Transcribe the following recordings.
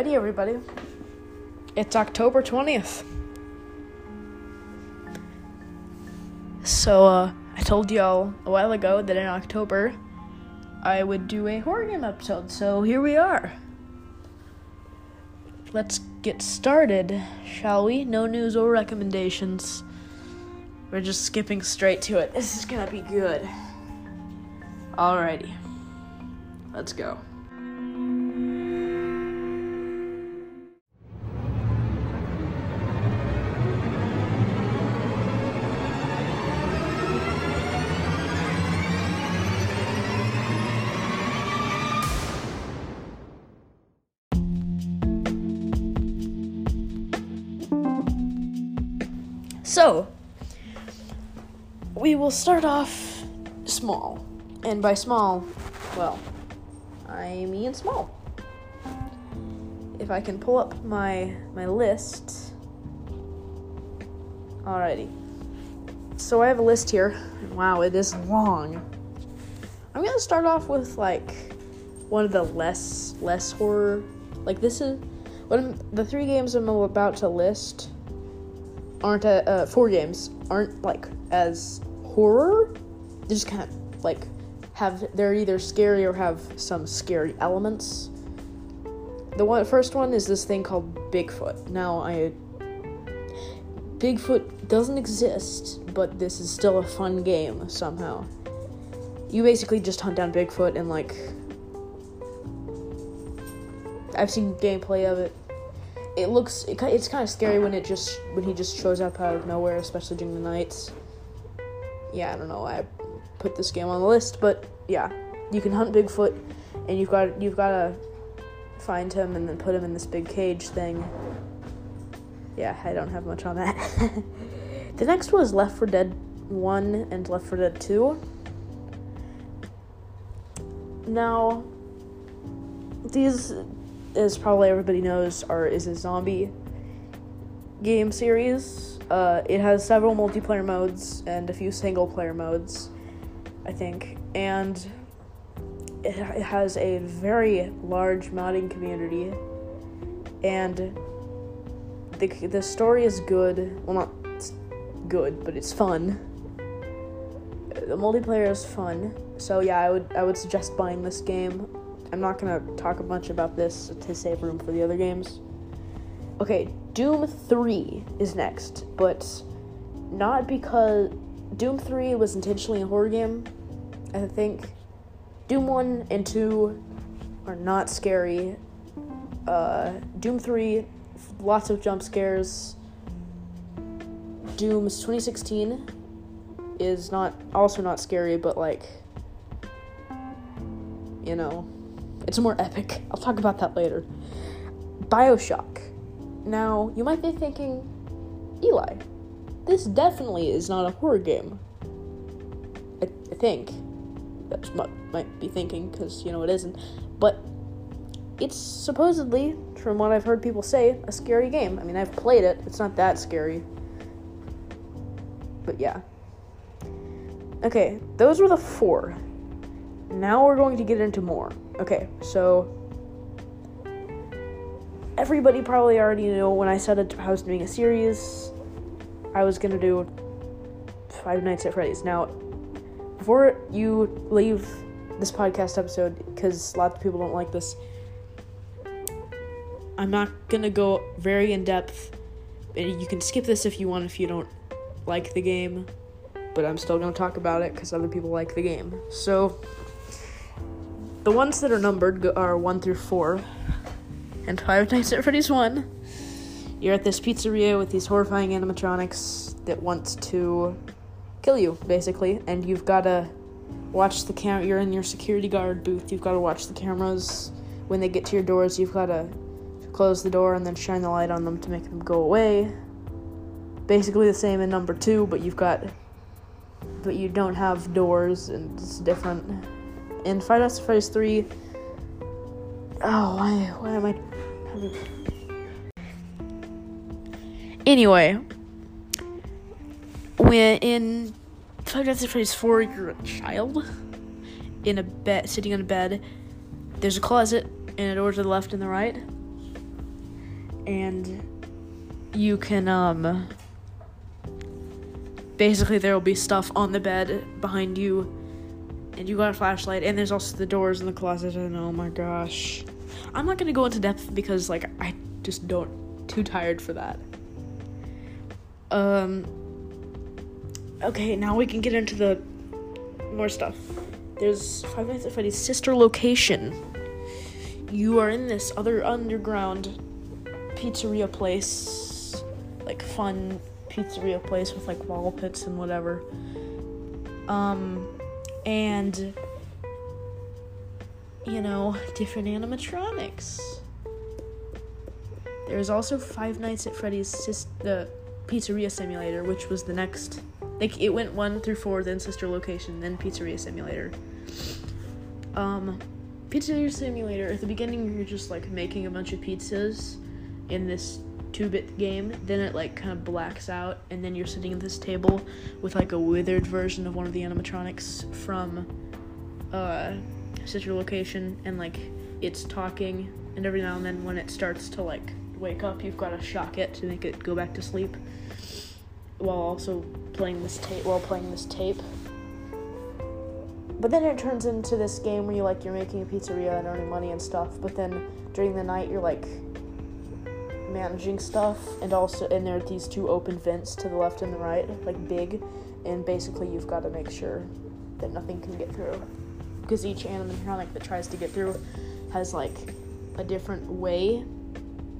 Alrighty, everybody. It's October 20th. So, uh, I told y'all a while ago that in October I would do a horror game episode, so here we are. Let's get started, shall we? No news or recommendations. We're just skipping straight to it. This is gonna be good. Alrighty. Let's go. We will start off small. And by small, well, I mean small. If I can pull up my my list. Alrighty. So I have a list here. Wow, it is long. I'm gonna start off with like one of the less less horror. Like this is one the three games I'm about to list aren't uh, uh, four games aren't like as horror. They just kind of like have they're either scary or have some scary elements. The one first one is this thing called Bigfoot. Now I Bigfoot doesn't exist, but this is still a fun game somehow. You basically just hunt down Bigfoot and like I've seen gameplay of it it looks it, it's kind of scary when it just when he just shows up out of nowhere, especially during the nights. Yeah, I don't know. I put this game on the list, but yeah, you can hunt Bigfoot, and you've got you've got to find him and then put him in this big cage thing. Yeah, I don't have much on that. the next was Left 4 Dead 1 and Left 4 Dead 2. Now, these as probably everybody knows, are is a zombie game series. Uh, it has several multiplayer modes and a few single player modes, I think, and it, has a very large modding community, and the the story is good. Well, not good, but it's fun. The multiplayer is fun, so yeah, I would I would suggest buying this game. I'm not gonna talk a bunch about this to save room for the other games. Okay, Doom 3 is next, but not because Doom 3 was intentionally a horror game, I think. Doom 1 and 2 are not scary. Uh, Doom 3, lots of jump scares. Doom's 2016 is not also not scary, but like you know, it's more epic. I'll talk about that later. Bioshock. Now, you might be thinking, Eli, this definitely is not a horror game. I, I think. That's what might be thinking, because, you know, it isn't. But it's supposedly, from what I've heard people say, a scary game. I mean, I've played it, it's not that scary. But yeah. Okay, those were the four. Now we're going to get into more. Okay, so everybody probably already knew when I said I was doing a series, I was gonna do Five Nights at Freddy's. Now, before you leave this podcast episode, because lots of people don't like this, I'm not gonna go very in depth. You can skip this if you want, if you don't like the game, but I'm still gonna talk about it because other people like the game. So, the ones that are numbered are 1 through 4. And Five Nights at Freddy's 1. You're at this pizzeria with these horrifying animatronics that wants to kill you, basically. And you've got to watch the cam. You're in your security guard booth. You've got to watch the cameras. When they get to your doors, you've got to close the door and then shine the light on them to make them go away. Basically the same in number 2, but you've got. But you don't have doors, and it's different in at Freddy's 3. Oh, why, why am I. Anyway, when in Nights at Freddy's 4, you're a child in a bed, sitting in a bed. There's a closet and a door to the left and the right. and you can um basically there will be stuff on the bed behind you and you got a flashlight and there's also the doors in the closet and oh my gosh. I'm not gonna go into depth because like i just don't too tired for that. Um okay now we can get into the more stuff. There's five nights at freddy's sister location. You are in this other underground pizzeria place like fun pizzeria place with like wall pits and whatever. Um and you know different animatronics. There's also five nights at freddy's sis- the pizzeria simulator which was the next like it went one through four then sister location then pizzeria simulator. Um pizzeria simulator at the beginning you're just like making a bunch of pizzas in this two-bit game then it like kind of blacks out and then you're sitting at this table with like a withered version of one of the animatronics from uh sister location and like it's talking and every now and then when it starts to like wake up you've got to shock it to make it go back to sleep while also playing this tape while playing this tape. But then it turns into this game where you like you're making a pizzeria and earning money and stuff but then during the night you're like managing stuff and also and there are these two open vents to the left and the right like big and basically you've got to make sure that nothing can get through. Because each animatronic that tries to get through has like a different way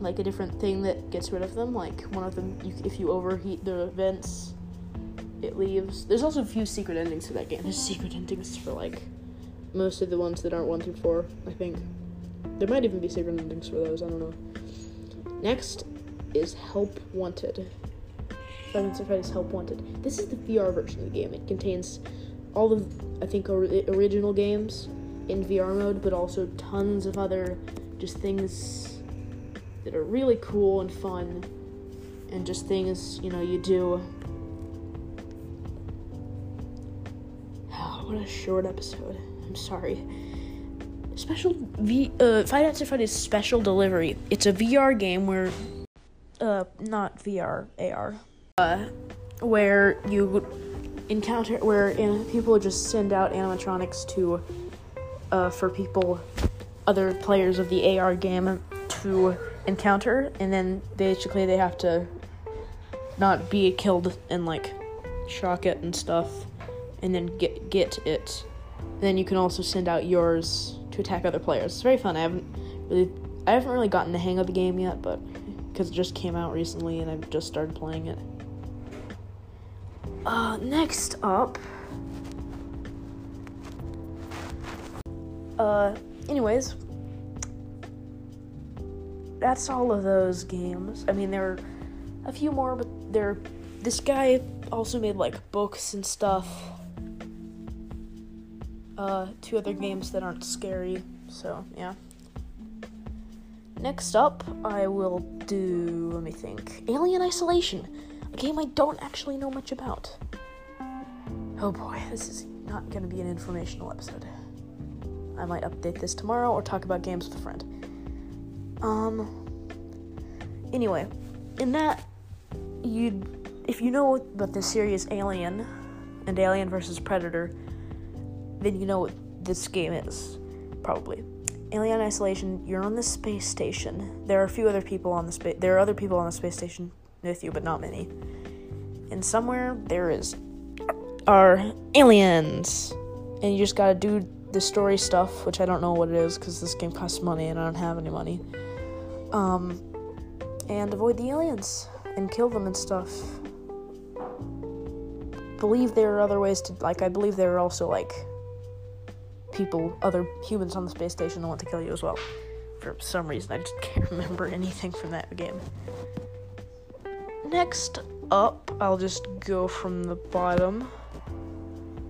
like a different thing that gets rid of them. Like one of them you, if you overheat the vents it leaves. There's also a few secret endings to that game. There's secret endings for like most of the ones that aren't one through four i think. There might even be secret endings for those i don't know Next is Help Wanted. Five Nights at Freddy's Help Wanted. This is the VR version of the game. It contains all of, I think, original games in VR mode, but also tons of other just things that are really cool and fun, and just things you know you do. What a short episode. I'm sorry special V uh Five Nights at Freddy's special delivery. It's a VR game where uh not VR AR uh where you encounter where uh, people just send out animatronics to uh for people other players of the AR game to encounter and then basically they have to not be killed and like shock it and stuff and then get get it. Then you can also send out yours attack other players. It's very fun. I haven't really I haven't really gotten the hang of the game yet, but because it just came out recently and I've just started playing it. Uh, next up. Uh, anyways, that's all of those games. I mean, there are a few more, but there. This guy also made like books and stuff uh, two other games that aren't scary. So, yeah. Next up, I will do, let me think, Alien Isolation, a game I don't actually know much about. Oh boy, this is not going to be an informational episode. I might update this tomorrow or talk about games with a friend. Um, anyway, in that, you'd if you know about the series Alien and Alien versus Predator, then you know what this game is. Probably. Alien Isolation, you're on the space station. There are a few other people on the space there are other people on the space station with you, but not many. And somewhere there is are aliens. And you just gotta do the story stuff, which I don't know what it is because this game costs money and I don't have any money. Um, and avoid the aliens and kill them and stuff. Believe there are other ways to like. I believe there are also like people, other humans on the space station that want to kill you as well. For some reason, I just can't remember anything from that game. Next up, I'll just go from the bottom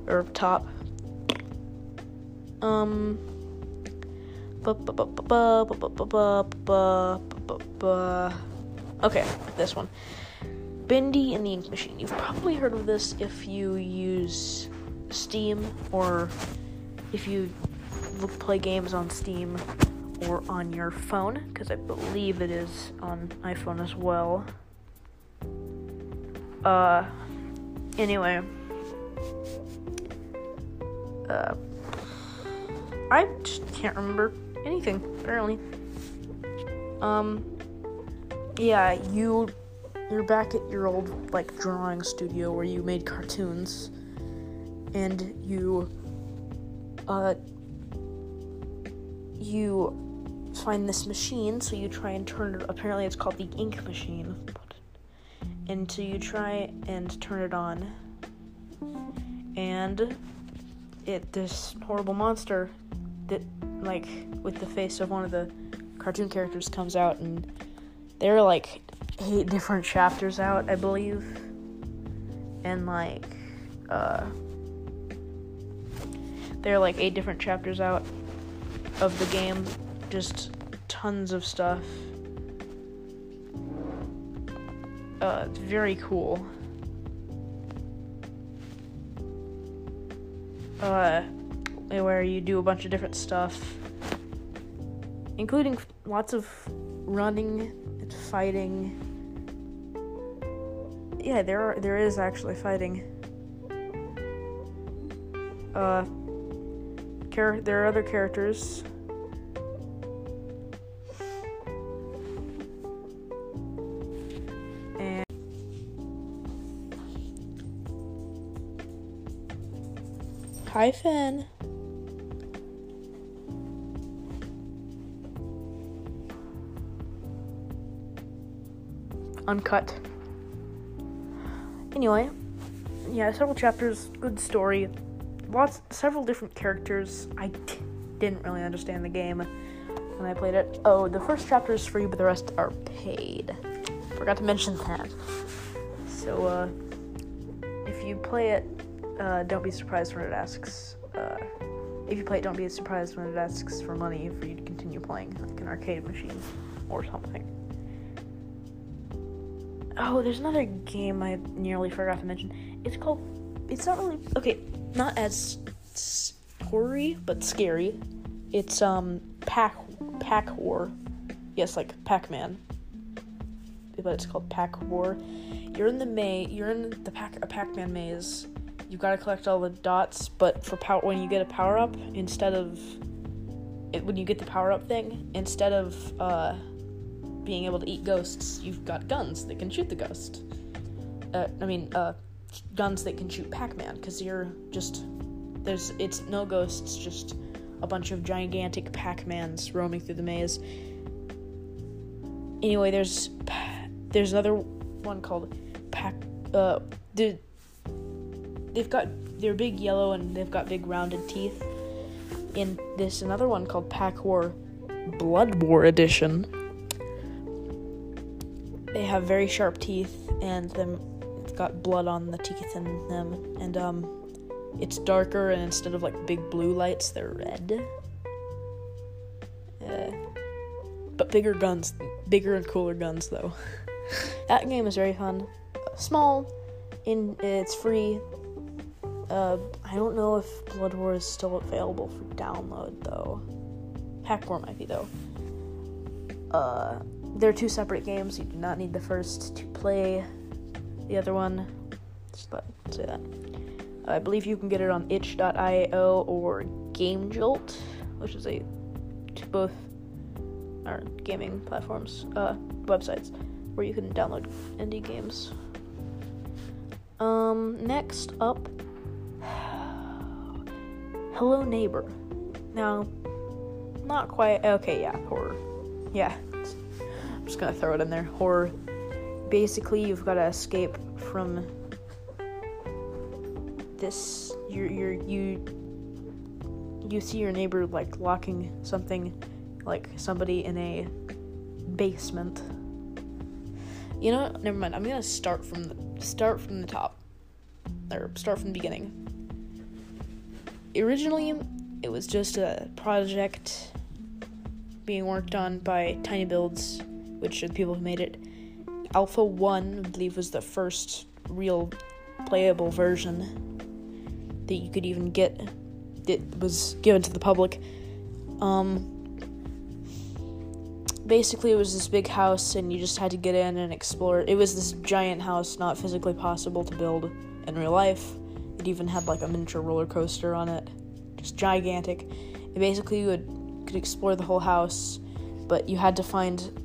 or top. Um. Okay, this one. Bendy and the Ink Machine. You've probably heard of this if you use Steam or if you play games on Steam or on your phone, because I believe it is on iPhone as well. Uh, anyway, uh, I just can't remember anything apparently. Um, yeah, you you're back at your old like drawing studio where you made cartoons, and you uh you find this machine, so you try and turn it. Apparently, it's called the ink machine. And so you try and turn it on, and it this horrible monster that like with the face of one of the cartoon characters comes out, and there are like eight different chapters out, I believe, and like uh, there are like eight different chapters out of the game just tons of stuff. Uh, it's very cool. Uh, where you do a bunch of different stuff, including lots of running and fighting. Yeah, there are there is actually fighting. Uh, char- there are other characters Hi, Finn. Uncut. Anyway, yeah, several chapters, good story, lots, several different characters. I didn't really understand the game when I played it. Oh, the first chapter is free, but the rest are paid. Forgot to mention that. So, uh, if you play it uh, don't be surprised when it asks. Uh, if you play it, don't be surprised when it asks for money for you to continue playing, like an arcade machine or something. Oh, there's another game I nearly forgot to mention. It's called. It's not really okay. Not as horror but scary. It's um Pack Pack War. Yes, like Pac Man. But it's called Pack War. You're in the May. You're in the Pac a Pac Man maze you've got to collect all the dots, but for power when you get a power up, instead of it, when you get the power up thing, instead of uh, being able to eat ghosts, you've got guns that can shoot the ghost. Uh, I mean, uh, guns that can shoot Pac-Man, because you're just there's it's no ghosts, just a bunch of gigantic Pac-Mans roaming through the maze. Anyway, there's there's another one called Pac. Uh, the they've got they're big yellow and they've got big rounded teeth. In this another one called Pac War, Blood War Edition. They have very sharp teeth and them got blood on the teeth in them and um it's darker and instead of like big blue lights they're red. Uh, but bigger guns, bigger and cooler guns though. that game is very fun. Small, in it's free. Uh, I don't know if Blood War is still available for download though. Pack War might be though. Uh, they're two separate games. You do not need the first to play the other one. Just say that. I believe you can get it on itch.io or GameJolt, which is a to both are gaming platforms, uh, websites where you can download indie games. Um, next up Hello Neighbor. Now, not quite. Okay, yeah, horror. Yeah. I'm just gonna throw it in there. Horror. Basically, you've got to escape from this. You're, you're, you you see your neighbor like locking something, like somebody in a basement. You know, never mind. I'm gonna start from the start from the top, or start from the beginning originally it was just a project being worked on by Tiny Builds, which are the people who made it. Alpha 1, I believe, was the first real playable version that you could even get that was given to the public. Um, basically it was this big house and you just had to get in and explore. It was this giant house, not physically possible to build in real life. It even had like a miniature roller coaster on it, just gigantic. And basically you would could explore the whole house, but you had to find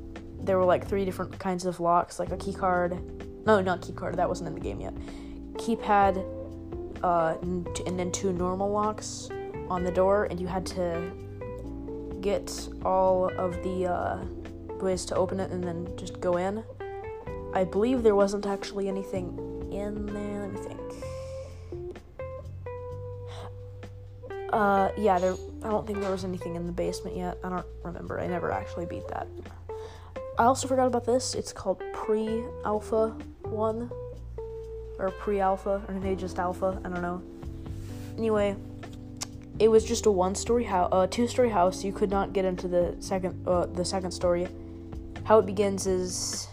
there were like three different kinds of locks, like a key card. No, not key card. That wasn't in the game yet. Keypad, uh, and then two normal locks on the door, and you had to get all of the uh, ways to open it and then just go in. I believe there wasn't actually anything in there. Let me think. Uh, yeah, there. I don't think there was anything in the basement yet. I don't remember. I never actually beat that. I also forgot about this. It's called Pre-Alpha One, or Pre-Alpha, or maybe just Alpha. I don't know. Anyway, it was just a one-story house, a two-story house. You could not get into the second, uh, the second story. How it begins is,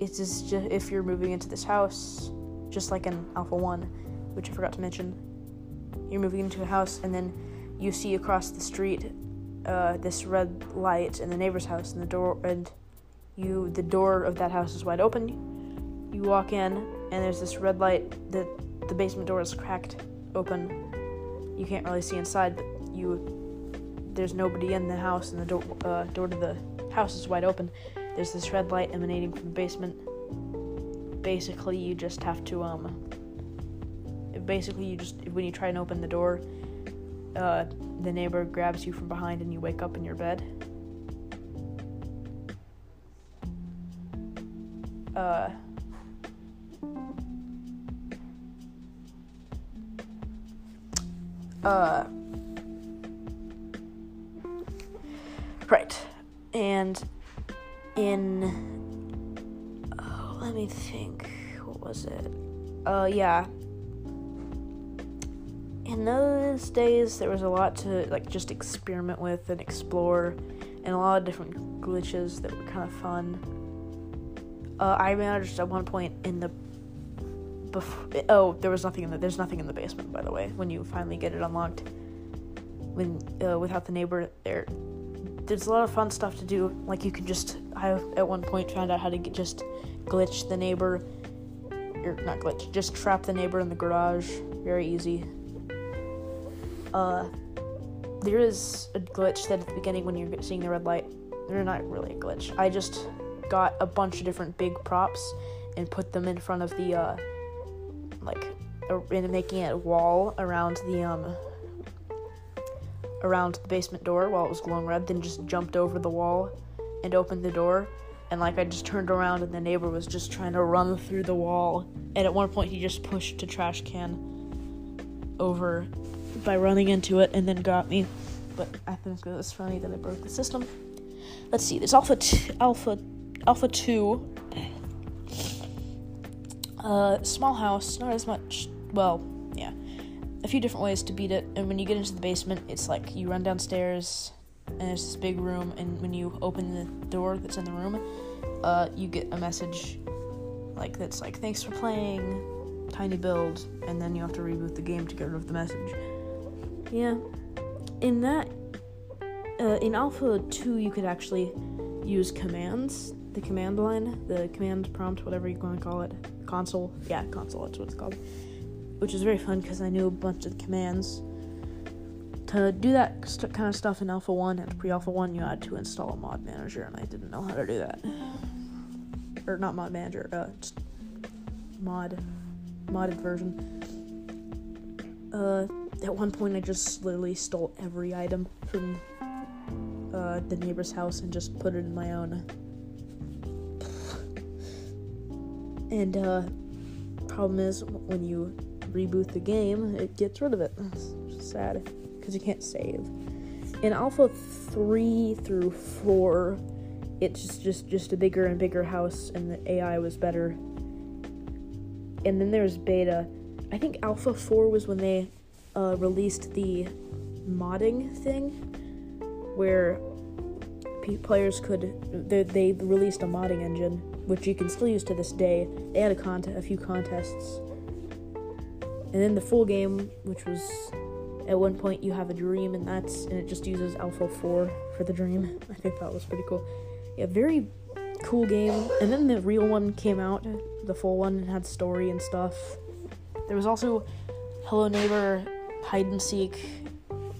it's just if you're moving into this house, just like in Alpha One, which I forgot to mention. You're moving into a house, and then you see across the street uh, this red light in the neighbor's house, and the door and you the door of that house is wide open. You walk in, and there's this red light. that the basement door is cracked open. You can't really see inside, but you there's nobody in the house, and the door uh, door to the house is wide open. There's this red light emanating from the basement. Basically, you just have to um. Basically, you just when you try and open the door, uh, the neighbor grabs you from behind and you wake up in your bed. Uh, uh, right. And in, oh, let me think, what was it? Uh, yeah, in those days there was a lot to like just experiment with and explore and a lot of different glitches that were kind of fun. Uh, i managed at one point in the bef- oh there was nothing in the there's nothing in the basement by the way when you finally get it unlocked. When uh, without the neighbor there. There's a lot of fun stuff to do like you can just i at one point found out how to get, just glitch the neighbor or not glitch just trap the neighbor in the garage. Very easy uh, there is a glitch that at the beginning when you're seeing the red light, they're not really a glitch. I just got a bunch of different big props and put them in front of the uh, like in making a wall around the um around the basement door while it was glowing red. Then just jumped over the wall and opened the door. And like I just turned around and the neighbor was just trying to run through the wall. And at one point he just pushed a trash can over by running into it and then got me. But I think it was funny that I broke the system. Let's see. There's Alpha t- Alpha Alpha Two. Uh, small house, not as much. Well, yeah, a few different ways to beat it. And when you get into the basement, it's like you run downstairs, and there's this big room. And when you open the door that's in the room, uh, you get a message like that's like thanks for playing, tinyBuild, and then you have to reboot the game to get rid of the message. Yeah. In that, uh, in Alpha 2, you could actually use commands, the command line, the command prompt, whatever you want to call it. Console. Yeah, console, that's what it's called. Which is very fun because I knew a bunch of commands. To do that st- kind of stuff in Alpha 1 and Pre Alpha 1, you had to install a mod manager, and I didn't know how to do that. Or not mod manager, uh, mod, modded version. Uh, at one point I just literally stole every item from uh, the neighbor's house and just put it in my own. And uh, problem is when you reboot the game, it gets rid of it. It's sad because you can't save. In Alpha three through four, it's just, just just a bigger and bigger house, and the AI was better. And then there's beta. I think Alpha four was when they uh, released the modding thing where p- players could they, they released a modding engine which you can still use to this day they had a contest a few contests. And then the full game which was at one point you have a dream and that's and it just uses alpha 4 for the dream. I think that was pretty cool. Yeah very cool game. And then the real one came out the full one and had story and stuff. There was also hello neighbor hide and seek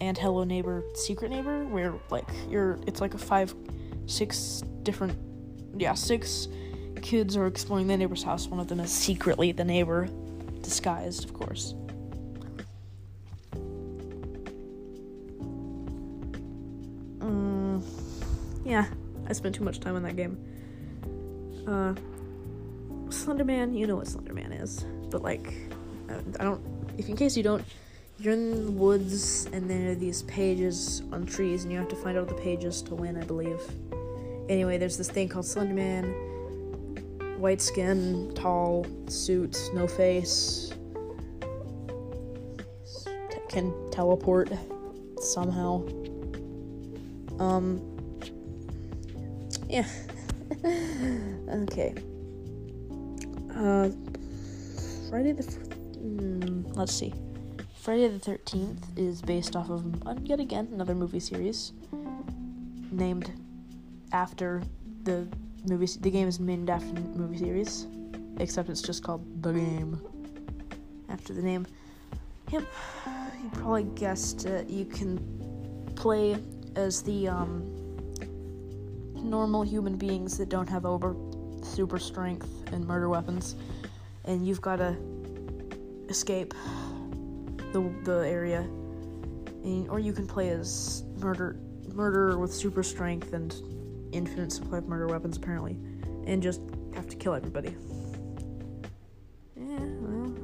and hello neighbor secret neighbor where like you're it's like a five six different yeah six kids are exploring the neighbor's house one of them is secretly the neighbor disguised of course yeah, I spent too much time on that game. Uh, Slenderman, you know what Slenderman is, but like, I don't. If in case you don't, you're in the woods and there are these pages on trees, and you have to find all the pages to win, I believe. Anyway, there's this thing called Slenderman. White skin, tall, suit, no face. T- can teleport somehow. Um, yeah. okay. Uh, Friday the. Mm, let's see. Friday the 13th is based off of, yet again, another movie series named after the movie. The game is named after the movie series, except it's just called The Game. After the name. Yep. You probably guessed it. You can play as the, um, normal human beings that don't have over super strength and murder weapons, and you've got to escape the the area, and, or you can play as murder murderer with super strength and infinite supply of murder weapons apparently, and just have to kill everybody. Yeah, well,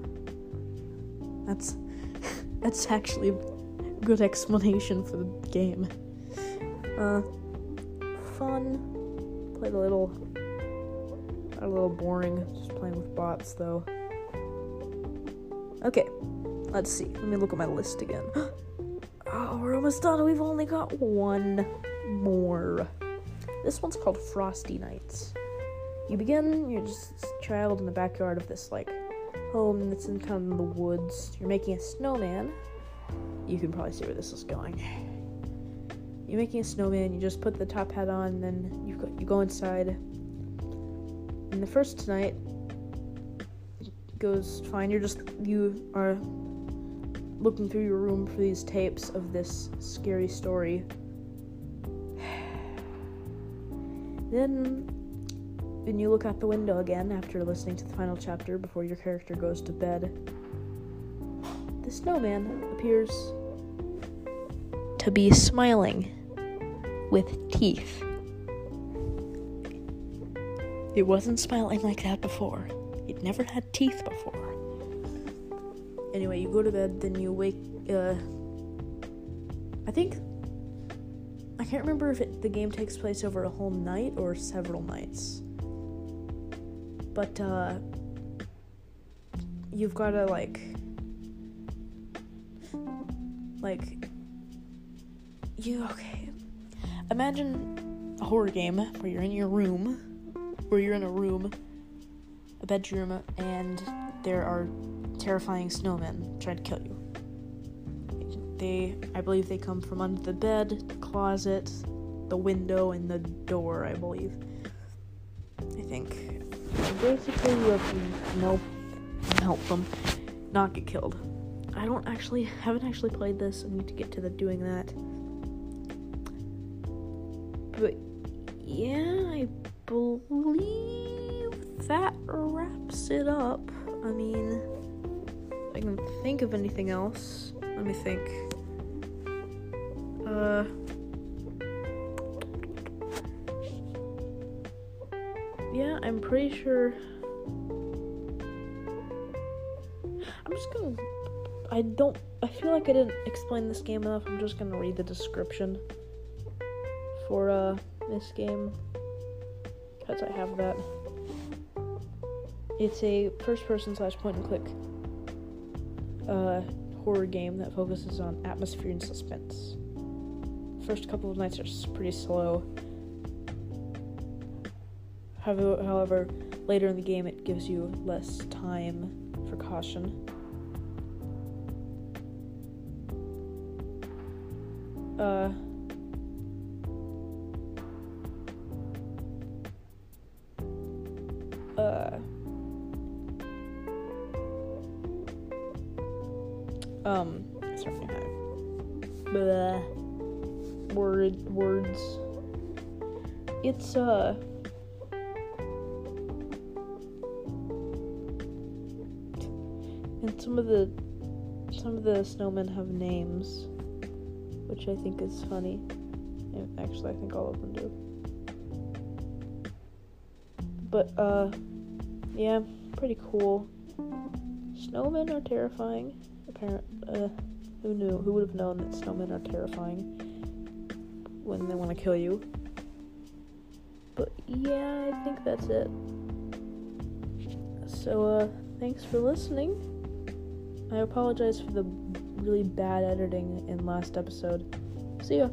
that's that's actually a good explanation for the game. Uh, fun. Played a little, a little boring. Just playing with bots though. Okay, let's see. Let me look at my list again. oh, we're almost done. We've only got one more. This one's called Frosty Nights. You begin, you're just a child in the backyard of this like home that's in kind of the woods. You're making a snowman. You can probably see where this is going you're making a snowman. You just put the top hat on, then you go, you go inside. And the first night goes fine. You're just you are looking through your room for these tapes of this scary story. then when you look out the window again after listening to the final chapter before your character goes to bed, the snowman appears to be smiling with teeth. It wasn't smiling like that before. It never had teeth before. Anyway, you go to bed, then you wake. Uh, I think. I can't remember if it, the game takes place over a whole night or several nights. But, uh. You've gotta, like. Like. You. Okay imagine a horror game where you're in your room, where you're in a room, a bedroom, and there are terrifying snowmen trying to kill you. They, I believe, they come from under the bed, the closet, the window, and the door. I believe. I think. basically, you have to help help them not get killed. I don't actually haven't actually played this. I need to get to the doing that. But yeah, I believe that wraps it up. I mean, I can think of anything else. Let me think. Uh. Yeah, I'm pretty sure. I'm just gonna. I don't. I feel like I didn't explain this game enough. I'm just gonna read the description for uh, this game because I have that. It's a first person slash point and click uh, horror game that focuses on atmosphere and suspense. First couple of nights are pretty slow. However, later in the game, it gives you less time for caution. uh it's uh and some of the some of the snowmen have names which i think is funny. Actually i think all of them do. But uh yeah pretty cool. Snowmen are terrifying apparent uh who knew? Who would have known that snowmen are terrifying when they want to kill you yeah i think that's it. So uh thanks for listening. I apologize for the really bad editing in last episode. See ya